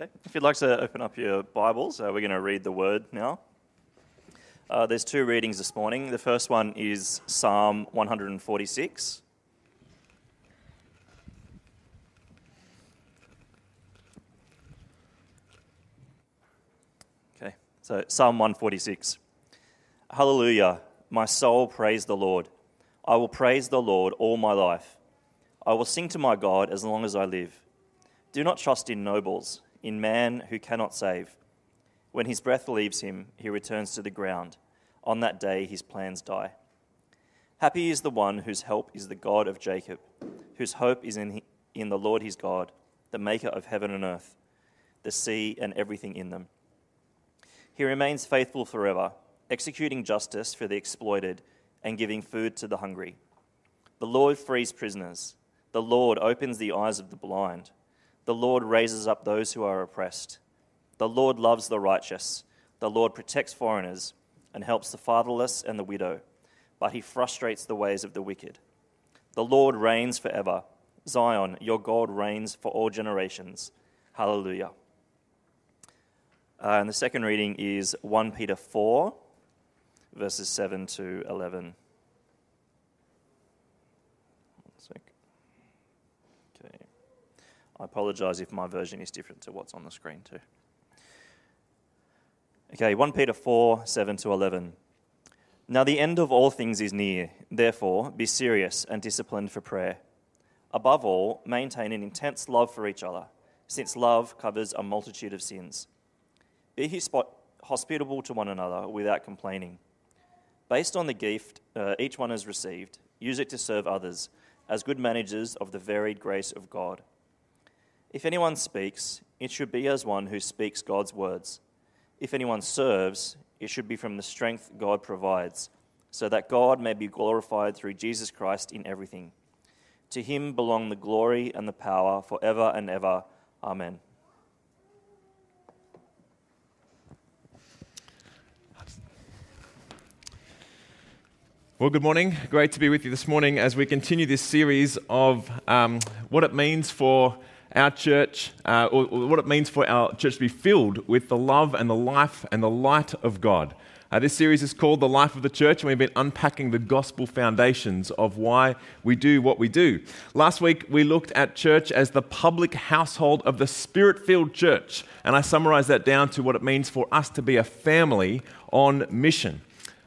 Okay, if you'd like to open up your Bibles, uh, we're going to read the word now. Uh, there's two readings this morning. The first one is Psalm 146. Okay, so Psalm 146. Hallelujah, my soul praise the Lord. I will praise the Lord all my life. I will sing to my God as long as I live. Do not trust in nobles, in man who cannot save. When his breath leaves him, he returns to the ground. On that day, his plans die. Happy is the one whose help is the God of Jacob, whose hope is in, in the Lord his God, the maker of heaven and earth, the sea and everything in them. He remains faithful forever, executing justice for the exploited and giving food to the hungry. The Lord frees prisoners. The Lord opens the eyes of the blind. The Lord raises up those who are oppressed. The Lord loves the righteous. The Lord protects foreigners and helps the fatherless and the widow, but he frustrates the ways of the wicked. The Lord reigns forever. Zion, your God reigns for all generations. Hallelujah. Uh, and the second reading is 1 Peter 4, verses 7 to 11. I apologize if my version is different to what's on the screen, too. Okay, 1 Peter 4 7 to 11. Now the end of all things is near. Therefore, be serious and disciplined for prayer. Above all, maintain an intense love for each other, since love covers a multitude of sins. Be hospitable to one another without complaining. Based on the gift uh, each one has received, use it to serve others as good managers of the varied grace of God. If anyone speaks, it should be as one who speaks God's words. If anyone serves, it should be from the strength God provides, so that God may be glorified through Jesus Christ in everything. To him belong the glory and the power forever and ever. Amen. Well, good morning. Great to be with you this morning as we continue this series of um, what it means for our church, uh, or, or, what it means for our church to be filled with the love and the life and the light of God. Uh, this series is called The Life of the Church, and we've been unpacking the gospel foundations of why we do what we do. Last week, we looked at church as the public household of the spirit filled church, and I summarized that down to what it means for us to be a family on mission.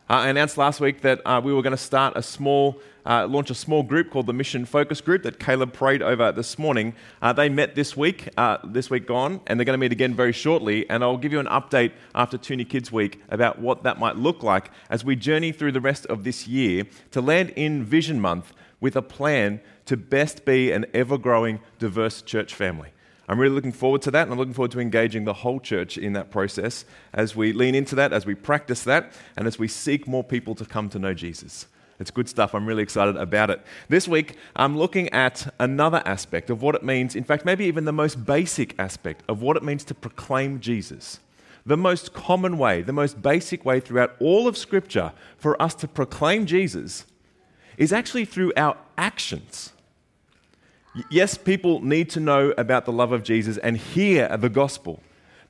Uh, I announced last week that uh, we were going to start a small uh, launch a small group called the Mission Focus Group that Caleb prayed over this morning. Uh, they met this week, uh, this week gone, and they're going to meet again very shortly. And I'll give you an update after Toonie Kids Week about what that might look like as we journey through the rest of this year to land in Vision Month with a plan to best be an ever growing, diverse church family. I'm really looking forward to that, and I'm looking forward to engaging the whole church in that process as we lean into that, as we practice that, and as we seek more people to come to know Jesus. It's good stuff. I'm really excited about it. This week, I'm looking at another aspect of what it means, in fact, maybe even the most basic aspect of what it means to proclaim Jesus. The most common way, the most basic way throughout all of Scripture for us to proclaim Jesus is actually through our actions. Yes, people need to know about the love of Jesus and hear the gospel.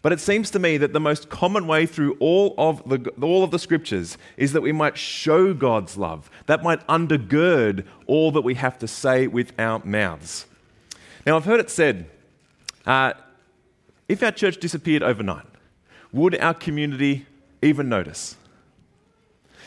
But it seems to me that the most common way through all of the, all of the scriptures is that we might show God's love. That might undergird all that we have to say with our mouths. Now, I've heard it said uh, if our church disappeared overnight, would our community even notice?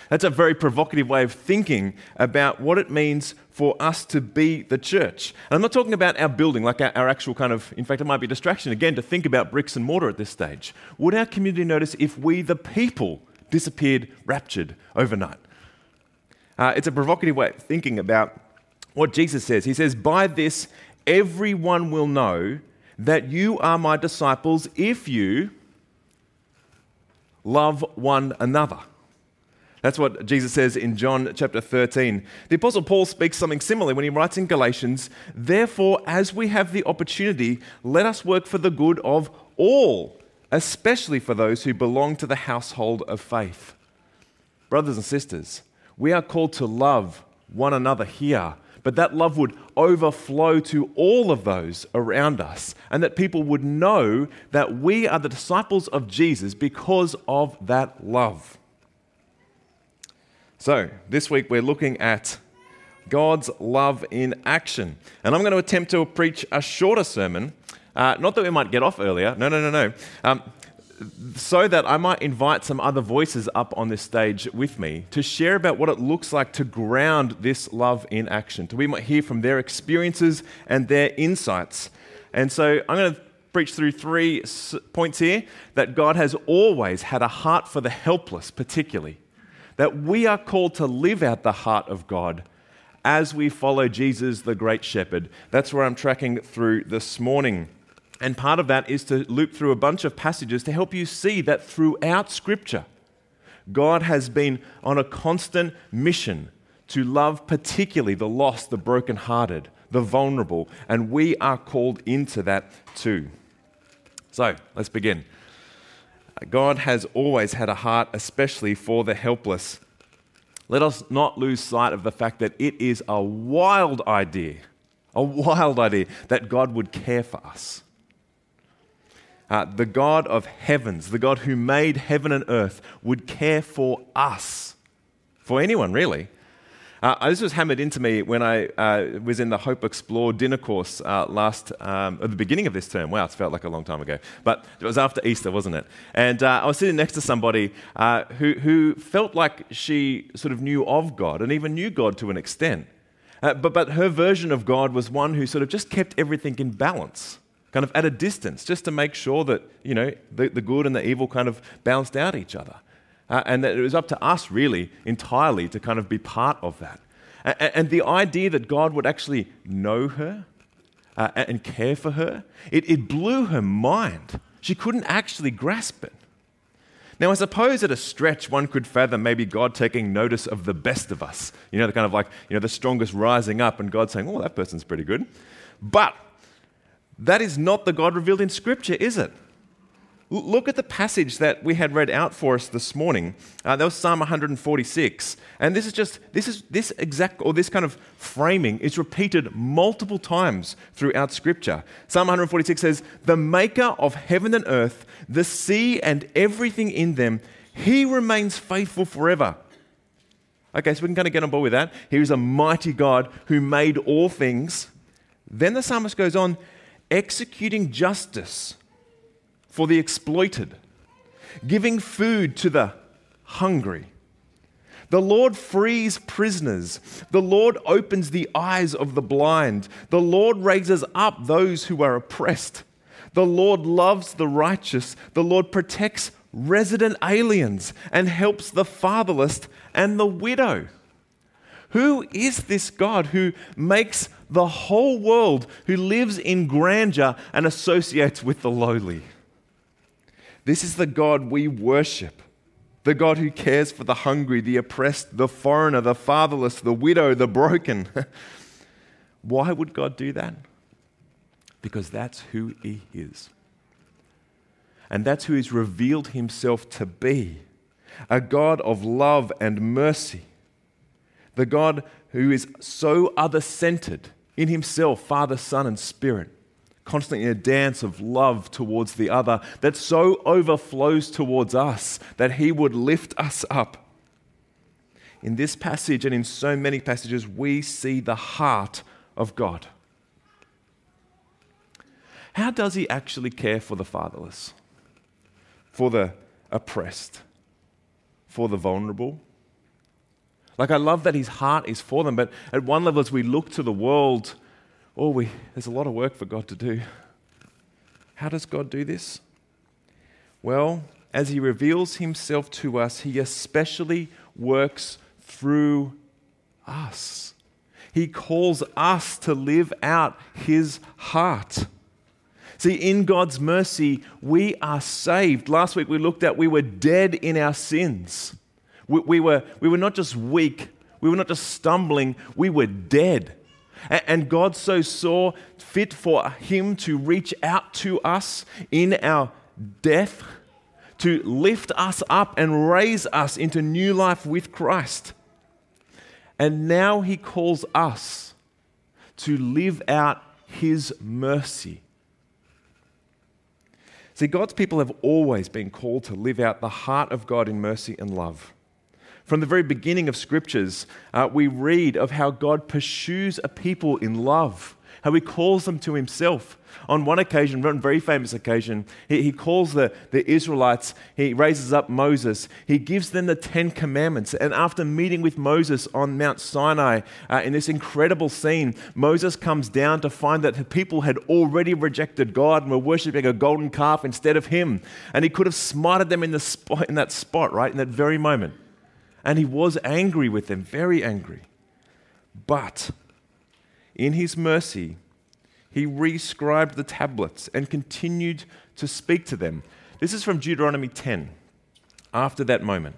That's a very provocative way of thinking about what it means for us to be the church. And I'm not talking about our building, like our, our, actual kind of, in fact, it might be a distraction again to think about bricks and mortar at this stage. Would our community notice if we, the people, disappeared, raptured overnight? Uh, it's a provocative way of thinking about what Jesus says. He says, By this, everyone will know that you are my disciples if you love one another. That's what Jesus says in John chapter 13. The Apostle Paul speaks something similar when he writes in Galatians Therefore, as we have the opportunity, let us work for the good of all, especially for those who belong to the household of faith. Brothers and sisters, we are called to love one another here but that love would overflow to all of those around us, and that people would know that we are the disciples of Jesus because of that love. So, this week we're looking at God's love in action. And I'm going to attempt to preach a shorter sermon. Uh, not that we might get off earlier. No, no, no, no. Um, so that I might invite some other voices up on this stage with me to share about what it looks like to ground this love in action. To we might hear from their experiences and their insights. And so I'm going to preach through three points here that God has always had a heart for the helpless, particularly. That we are called to live out the heart of God as we follow Jesus, the great shepherd. That's where I'm tracking through this morning. And part of that is to loop through a bunch of passages to help you see that throughout Scripture, God has been on a constant mission to love, particularly the lost, the brokenhearted, the vulnerable, and we are called into that too. So let's begin. God has always had a heart, especially for the helpless. Let us not lose sight of the fact that it is a wild idea, a wild idea that God would care for us uh, the God of heavens, the God who made heaven and earth, would care for us, for anyone really. Uh, this was hammered into me when I uh, was in the Hope Explore dinner course uh, last, um, at the beginning of this term. Wow, it felt like a long time ago. But it was after Easter, wasn't it? And uh, I was sitting next to somebody uh, who, who felt like she sort of knew of God and even knew God to an extent. Uh, but, but her version of God was one who sort of just kept everything in balance kind of at a distance, just to make sure that, you know, the, the good and the evil kind of balanced out each other. Uh, and that it was up to us, really, entirely, to kind of be part of that. And, and the idea that God would actually know her uh, and care for her, it, it blew her mind. She couldn't actually grasp it. Now, I suppose at a stretch, one could fathom maybe God taking notice of the best of us. You know, the kind of like, you know, the strongest rising up and God saying, oh, that person's pretty good. But that is not the God revealed in Scripture, is it? Look at the passage that we had read out for us this morning. Uh, that was Psalm 146, and this is just this is this exact or this kind of framing is repeated multiple times throughout Scripture. Psalm 146 says, "The Maker of heaven and earth, the sea and everything in them, He remains faithful forever." Okay, so we can kind of get on board with that. He is a mighty God who made all things. Then the psalmist goes on executing justice for the exploited, giving food to the hungry. The Lord frees prisoners. The Lord opens the eyes of the blind. The Lord raises up those who are oppressed. The Lord loves the righteous. The Lord protects resident aliens and helps the fatherless and the widow. Who is this God who makes the whole world, who lives in grandeur and associates with the lowly? This is the God we worship. The God who cares for the hungry, the oppressed, the foreigner, the fatherless, the widow, the broken. Why would God do that? Because that's who He is. And that's who He's revealed Himself to be a God of love and mercy the God who is so other centered in himself, Father, Son, and Spirit, constantly in a dance of love towards the other that so overflows towards us that he would lift us up. In this passage and in so many passages, we see the heart of God. How does he actually care for the fatherless, for the oppressed, for the vulnerable? Like, I love that his heart is for them, but at one level, as we look to the world, oh, we, there's a lot of work for God to do. How does God do this? Well, as he reveals himself to us, he especially works through us. He calls us to live out his heart. See, in God's mercy, we are saved. Last week we looked at we were dead in our sins. We, we, were, we were not just weak, we were not just stumbling, we were dead. And, God so saw fit for Him to reach out to us in our death, to lift us up and raise us into new life with Christ. And now He calls us to live out his mercy. See, God's people have always been called to live out the heart of God in mercy and love. From the very beginning of scriptures, uh, we read of how God pursues a people in love, how he calls them to himself. On one occasion, one very famous occasion, he, he calls the, the Israelites, he raises up Moses, he gives them the Ten Commandments. And after meeting with Moses on Mount Sinai, uh, in this incredible scene, Moses comes down to find that the people had already rejected God and were worshipping a golden calf instead of him. And he could have smited them in, the spot, in that spot, right, in that very moment. And he was angry with them, very angry. But in his mercy, he rescribed the tablets and continued to speak to them. This is from Deuteronomy 10, after that moment.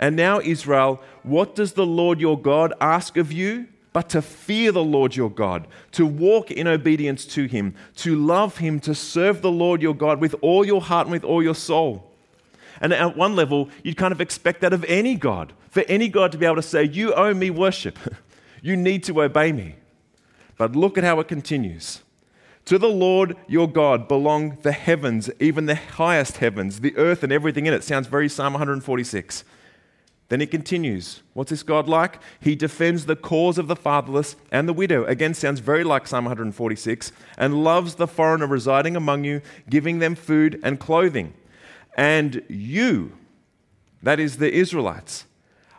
And now, Israel, what does the Lord your God ask of you? But to fear the Lord your God, to walk in obedience to him, to love him, to serve the Lord your God with all your heart and with all your soul and at one level, you'd kind of expect that of any God, for any God to be able to say, You owe me worship. you need to obey me. But look at how it continues. To the Lord your God belong the heavens, even the highest heavens, the earth and everything in it. Sounds very Psalm 146. Then he continues. What's this God like? He defends the cause of the fatherless and the widow. Again, sounds very like Psalm 146. And loves the foreigner residing among you, giving them food and clothing. And you, that is the Israelites,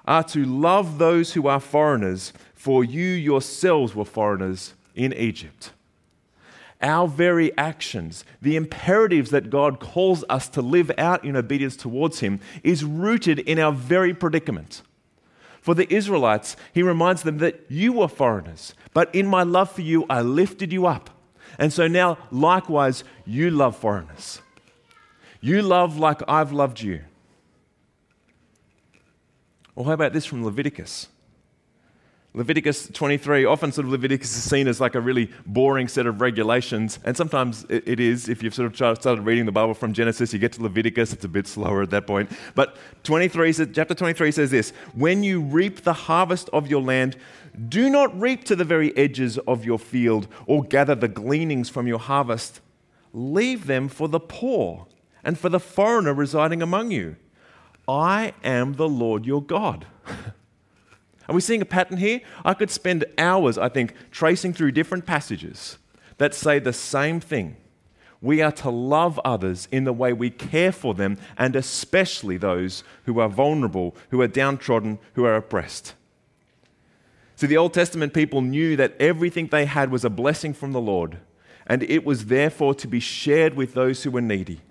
are to love those who are foreigners, for you yourselves were foreigners in Egypt. Our very actions, the imperatives that God calls us to live out in obedience towards Him, is rooted in our very predicament. For the Israelites, He reminds them that you were foreigners, but in my love for you, I lifted you up. And so now, likewise, you love foreigners. You love like I've loved you. Or how about this from Leviticus? Leviticus 23, often sort of Leviticus is seen as like a really boring set of regulations, and sometimes it is. If you've sort of started reading the Bible from Genesis, you get to Leviticus, it's a bit slower at that point. But 23, chapter 23 says this When you reap the harvest of your land, do not reap to the very edges of your field or gather the gleanings from your harvest. Leave them for the poor and for the foreigner residing among you. I am the Lord your God. Are we seeing a pattern here? I could spend hours, I think, tracing through different passages that say the same thing. We are to love others in the way we care for them, and especially those who are vulnerable, who are downtrodden, who are oppressed. See, the Old Testament people knew that everything they had was a blessing from the Lord, and it was therefore to be shared with those who were needy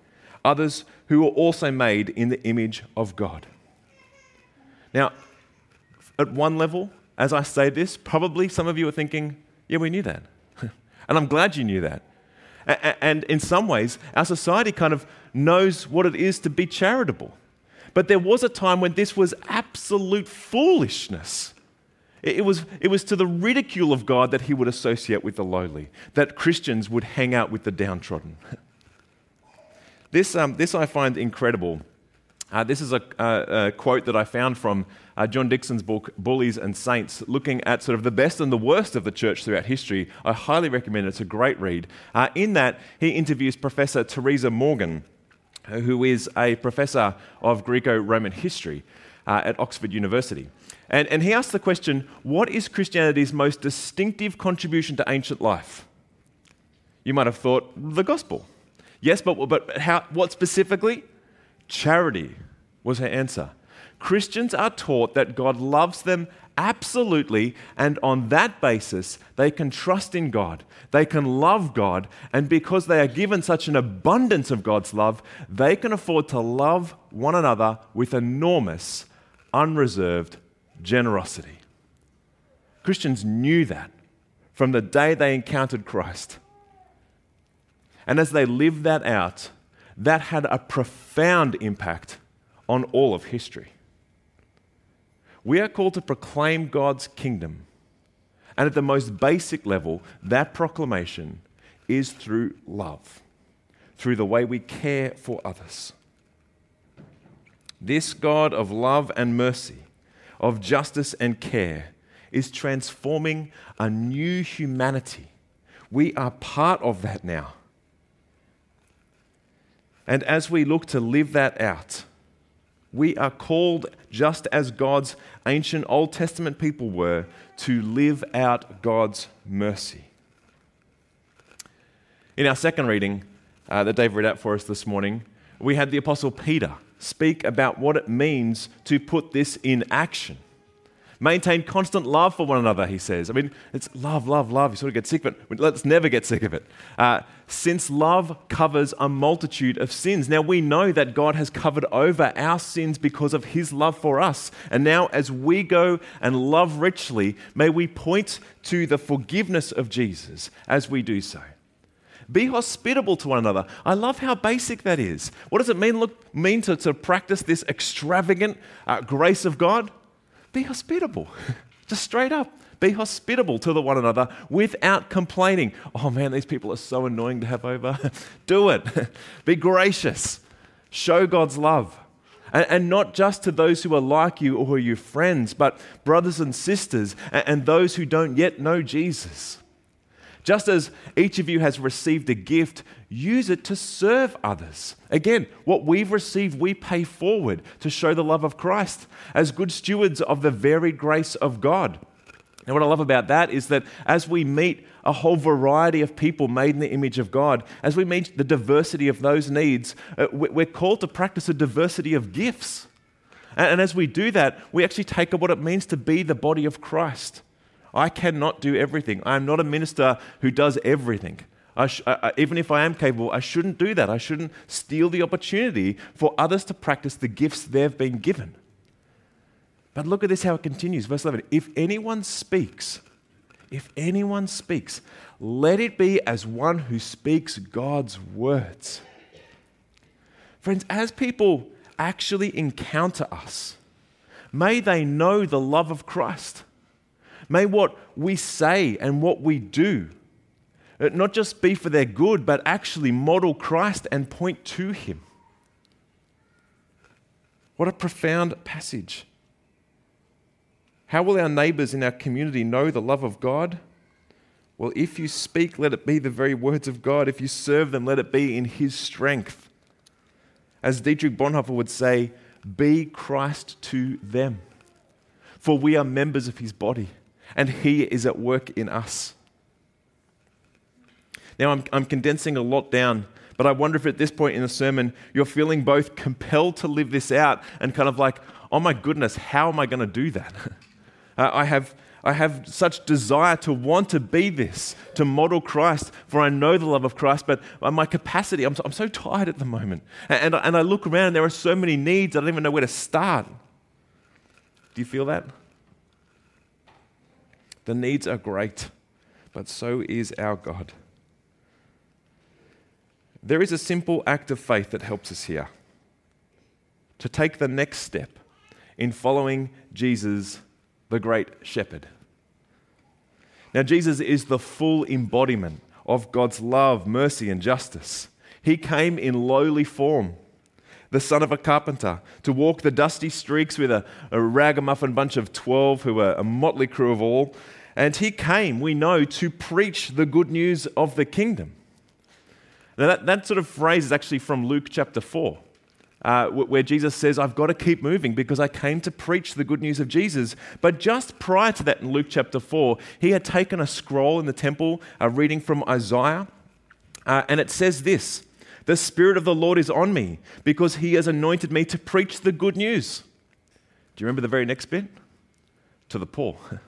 others who were also made in the image of God. Now, at one level, as I say this, probably some of you are thinking, yeah, we knew that. and I'm glad you knew that. And in some ways, our society kind of knows what it is to be charitable. But there was a time when this was absolute foolishness. It was, it was to the ridicule of God that he would associate with the lowly, that Christians would hang out with the downtrodden. This, um, this I find incredible. Uh, this is a, a, quote that I found from uh, John Dickson's book, Bullies and Saints, looking at sort of the best and the worst of the church throughout history. I highly recommend it. It's a great read. Uh, in that, he interviews Professor Teresa Morgan, who is a professor of Greco Roman history uh, at Oxford University. And, and he asks the question what is Christianity's most distinctive contribution to ancient life? You might have thought the gospel. Yes, but, but how, what specifically? Charity was her answer. Christians are taught that God loves them absolutely, and on that basis, they can trust in God. They can love God, and because they are given such an abundance of God's love, they can afford to love one another with enormous, unreserved generosity. Christians knew that from the day they encountered Christ. And as they lived that out, that had a profound impact on all of history. We are called to proclaim God's kingdom. And at the most basic level, that proclamation is through love, through the way we care for others. This God of love and mercy, of justice and care, is transforming a new humanity. We are part of that now. And as we look to live that out, we are called, just as God's ancient Old Testament people were, to live out God's mercy. In our second reading uh, that Dave read out for us this morning, we had the Apostle Peter speak about what it means to put this in action. Maintain constant love for one another, he says. I mean, it's love, love, love. You sort of get sick of it. Let's never get sick of it. Uh, since love covers a multitude of sins. Now, we know that God has covered over our sins because of his love for us. And now, as we go and love richly, may we point to the forgiveness of Jesus as we do so. Be hospitable to one another. I love how basic that is. What does it mean, look, mean to, to practice this extravagant uh, grace of God? Be hospitable. Just straight up. Be hospitable to the one another without complaining. Oh man, these people are so annoying to have over. Do it. Be gracious. Show God's love. And, and, not just to those who are like you or who are your friends, but brothers and sisters and, and those who don't yet know Jesus. Just as each of you has received a gift, use it to serve others. Again, what we've received, we pay forward to show the love of Christ as good stewards of the varied grace of God. And what I love about that is that as we meet a whole variety of people made in the image of God, as we meet the diversity of those needs, uh, we're called to practice a diversity of gifts. And as we do that, we actually take up what it means to be the body of Christ. I cannot do everything. I am not a minister who does everything. Sh- I, even if I am capable, I shouldn't do that. I shouldn't steal the opportunity for others to practice the gifts they've been given. But look at this how it continues. Verse 11 If anyone speaks, if anyone speaks, let it be as one who speaks God's words. Friends, as people actually encounter us, may they know the love of Christ. May what we say and what we do not just be for their good, but actually model Christ and point to Him. What a profound passage. How will our neighbors in our community know the love of God? Well, if you speak, let it be the very words of God. If you serve them, let it be in His strength. As Dietrich Bonhoeffer would say, be Christ to them. For we are members of His body and He is at work in us. Now, I'm, I'm condensing a lot down, but I wonder if at this point in the sermon you're feeling both compelled to live this out and kind of like, oh my goodness, how am I going to do that? uh, I have. I have such desire to want to be this, to model Christ, for I know the love of Christ, but my capacity, I'm so, I'm so tired at the moment. And, and, and I look around and there are so many needs, I don't even know where to start. Do you feel that? The needs are great, but so is our God. There is a simple act of faith that helps us here to take the next step in following Jesus, the great shepherd. Now, Jesus is the full embodiment of God's love, mercy, and justice. He came in lowly form, the son of a carpenter, to walk the dusty streets with a, a ragamuffin bunch of 12 who were a motley crew of all, and he came, we know, to preach the good news of the kingdom. Now, that, that sort of phrase is actually from Luke chapter 4, uh, where Jesus says, I've got to keep moving because I came to preach the good news of Jesus. But just prior to that, in Luke chapter 4, he had taken a scroll in the temple, uh, reading from Isaiah, uh, and it says this The Spirit of the Lord is on me because he has anointed me to preach the good news. Do you remember the very next bit? To the poor.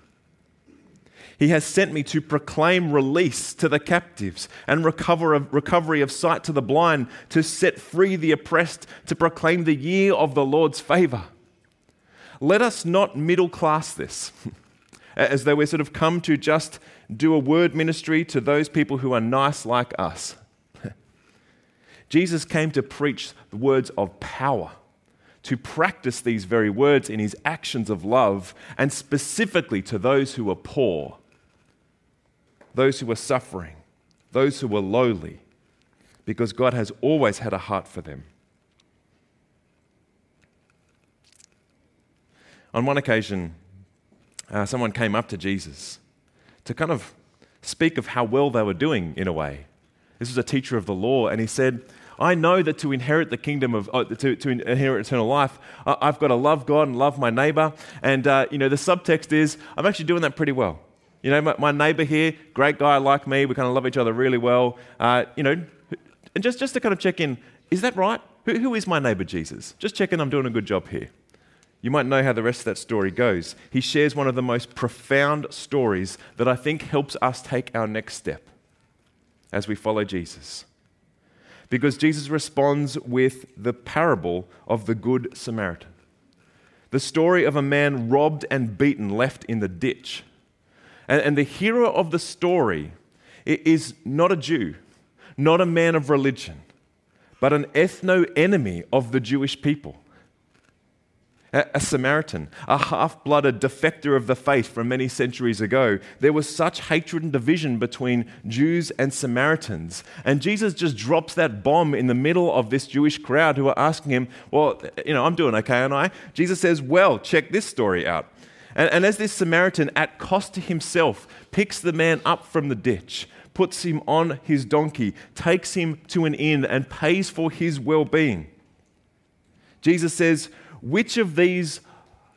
He has sent me to proclaim release to the captives and recovery of sight to the blind, to set free the oppressed, to proclaim the year of the Lord's favor. Let us not middle class this, as though we're sort of come to just do a word ministry to those people who are nice like us. Jesus came to preach the words of power to practice these very words in his actions of love, and specifically to those who are poor those who are suffering, those who are lowly, because God has always had a heart for them. On one occasion, uh, someone came up to Jesus to kind of speak of how well they were doing in a way. This was a teacher of the law, and he said, I know that to inherit the kingdom of, uh, to, to inherit eternal life, I, have got to love God and love my neighbor. And, uh, you know, the subtext is, I'm actually doing that pretty well. You know, my, my neighbor here, great guy like me, we kind of love each other really well. Uh, you know, and just, just to kind of check in, is that right? Who, who is my neighbor, Jesus? Just checking I'm doing a good job here. You might know how the rest of that story goes. He shares one of the most profound stories that I think helps us take our next step as we follow Jesus. Because Jesus responds with the parable of the Good Samaritan. The story of a man robbed and beaten, left in the ditch. And, and the hero of the story is not a Jew, not a man of religion, but an ethno enemy of the Jewish people a Samaritan, a half blooded defector of the faith from many centuries ago. There was such hatred and division between Jews and Samaritans. And Jesus just drops that bomb in the middle of this Jewish crowd who are asking him, Well, you know, I'm doing okay, aren't I? Jesus says, Well, check this story out. And, and as this Samaritan, at cost to himself, picks the man up from the ditch, puts him on his donkey, takes him to an inn, and pays for his well being. Jesus says, which of these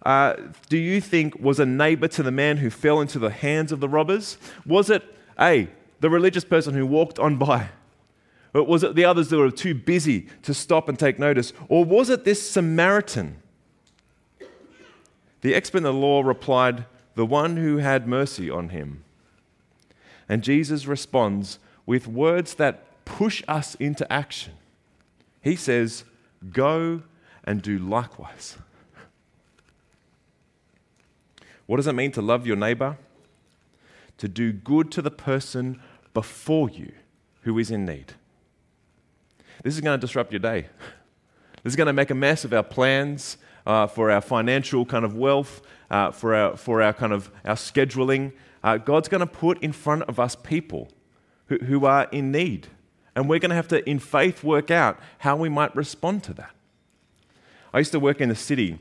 uh, do you think was a neighbor to the man who fell into the hands of the robbers? Was it A, the religious person who walked on by? Or was it the others that were too busy to stop and take notice? Or was it this Samaritan? The expert in the law replied, The one who had mercy on him. And Jesus responds with words that push us into action. He says, Go and do likewise. What does it mean to love your neighbor? To do good to the person before you who is in need. This is going to disrupt your day. This is going to make a mess of our plans uh, for our financial kind of wealth, uh, for, our, for our kind of our scheduling. Uh, God's going to put in front of us people who, who are in need. And we're going to have to, in faith, work out how we might respond to that. I used to work in the city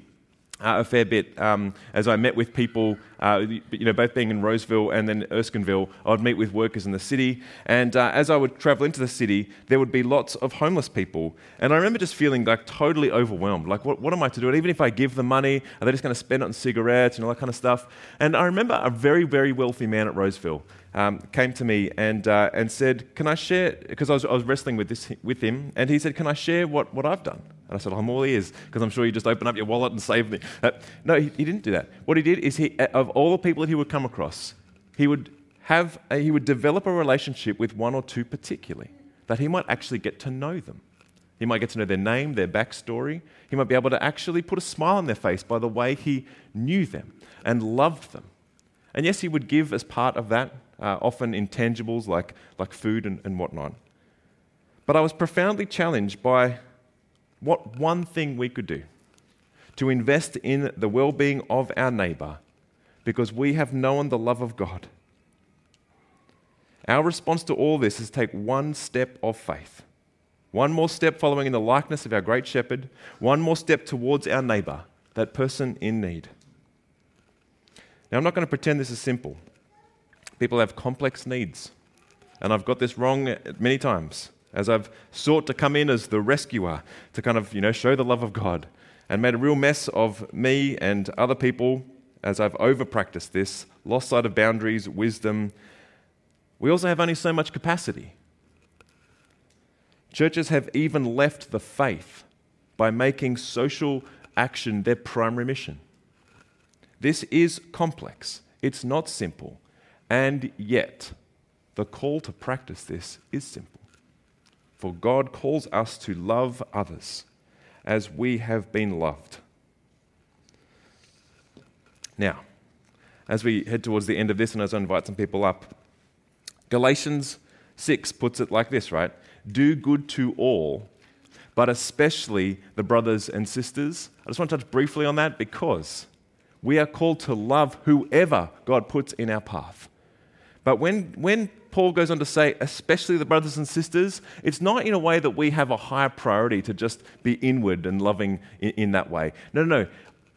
uh, a fair bit um, as I met with people, uh, you know, both being in Roseville and then Erskineville. I would meet with workers in the city, and uh, as I would travel into the city, there would be lots of homeless people. And I remember just feeling like totally overwhelmed. Like, what, what am I to do? And even if I give them money, are they just going to spend it on cigarettes and all that kind of stuff? And I remember a very, very wealthy man at Roseville um, came to me and, uh, and said, Can I share? Because I was, I was wrestling with, this, with him, and he said, Can I share what, what I've done? And I said, I'm all ears, because I'm sure you just open up your wallet and save me. Uh, no, he, he, didn't do that. What he did is, he, uh, of all the people that he would come across, he would, have a, he would develop a relationship with one or two particularly, that he might actually get to know them. He might get to know their name, their backstory. He might be able to actually put a smile on their face by the way he knew them and loved them. And yes, he would give as part of that uh, often intangibles like, like food and, and whatnot. But I was profoundly challenged by what one thing we could do to invest in the well being of our neighbour because we have known the love of God. Our response to all this is take one step of faith. One more step following in the likeness of our great shepherd, one more step towards our neighbour, that person in need. Now, I'm not going to pretend this is simple. People have complex needs. And I've got this wrong many times as I've sought to come in as the rescuer to kind of, you know, show the love of God and made a real mess of me and other people as I've over practiced this, lost sight of boundaries, wisdom. We also have only so much capacity. Churches have even left the faith by making social action their primary mission. This is complex, it's not simple. And yet, the call to practice this is simple. For God calls us to love others as we have been loved. Now, as we head towards the end of this, and as I invite some people up, Galatians 6 puts it like this, right? Do good to all, but especially the brothers and sisters. I just want to touch briefly on that because we are called to love whoever God puts in our path. But when, when Paul goes on to say, especially the brothers and sisters, it's not in a way that we have a higher priority to just be inward and loving in, in that way. No, no, no.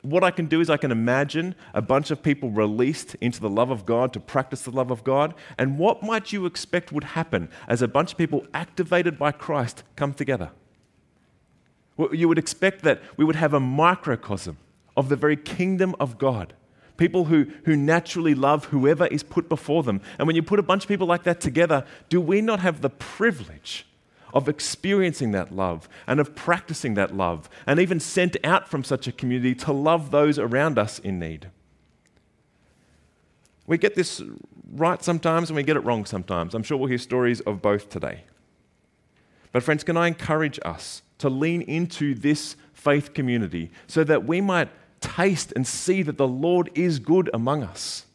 what I can do is I can imagine a bunch of people released into the love of God to practice the love of God. And what might you expect would happen as a bunch of people activated by Christ come together? Well, you would expect that we would have a microcosm of the very kingdom of God. People who, who naturally love whoever is put before them. And when you put a bunch of people like that together, do we not have the privilege of experiencing that love and of practicing that love, and even sent out from such a community to love those around us in need. We get this right sometimes and we get it wrong sometimes. I'm sure we'll hear stories of both today. But, friends, can I encourage us to lean into this faith community so that we might taste and see that the Lord is good among us?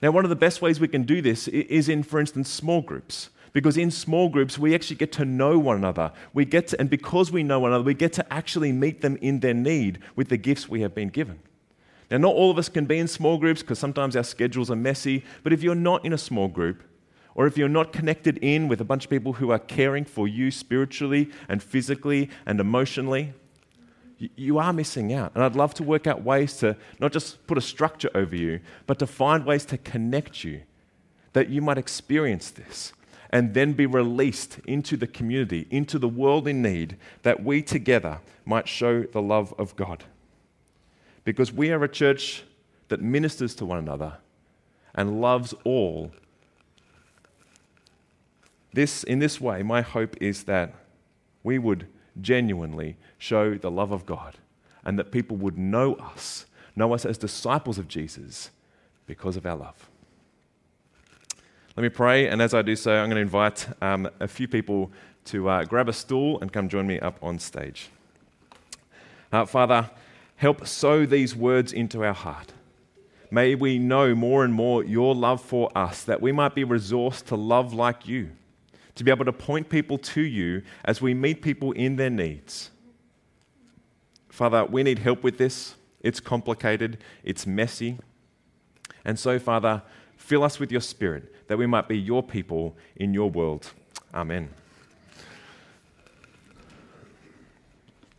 Now, one of the best ways we can do this is in, for instance, small groups. Because in small groups, we actually get to know one another. We get to, and because we know one another, we get to actually meet them in their need with the gifts we have been given. Now, not all of us can be in small groups because sometimes our schedules are messy, but if you're not in a small group, or if you're not connected in with a bunch of people who are caring for you spiritually and physically and emotionally, you are missing out. And I'd love to work out ways to not just put a structure over you, but to find ways to connect you that you might experience this and then be released into the community, into the world in need, that we together might show the love of God. Because we are a church that ministers to one another and loves all. This, in this way, my hope is that we would genuinely show the love of God and that people would know us, know us as disciples of Jesus because of our love. Let me pray, and as I do so, I'm going to invite um, a few people to uh, grab a stool and come join me up on stage. Uh, Father, help sow these words into our heart. May we know more and more your love for us, that we might be resourced to love like you, to be able to point people to you as we meet people in their needs. Father, we need help with this. It's complicated, it's messy. And so, Father, fill us with your spirit that we might be your people in your world. Amen.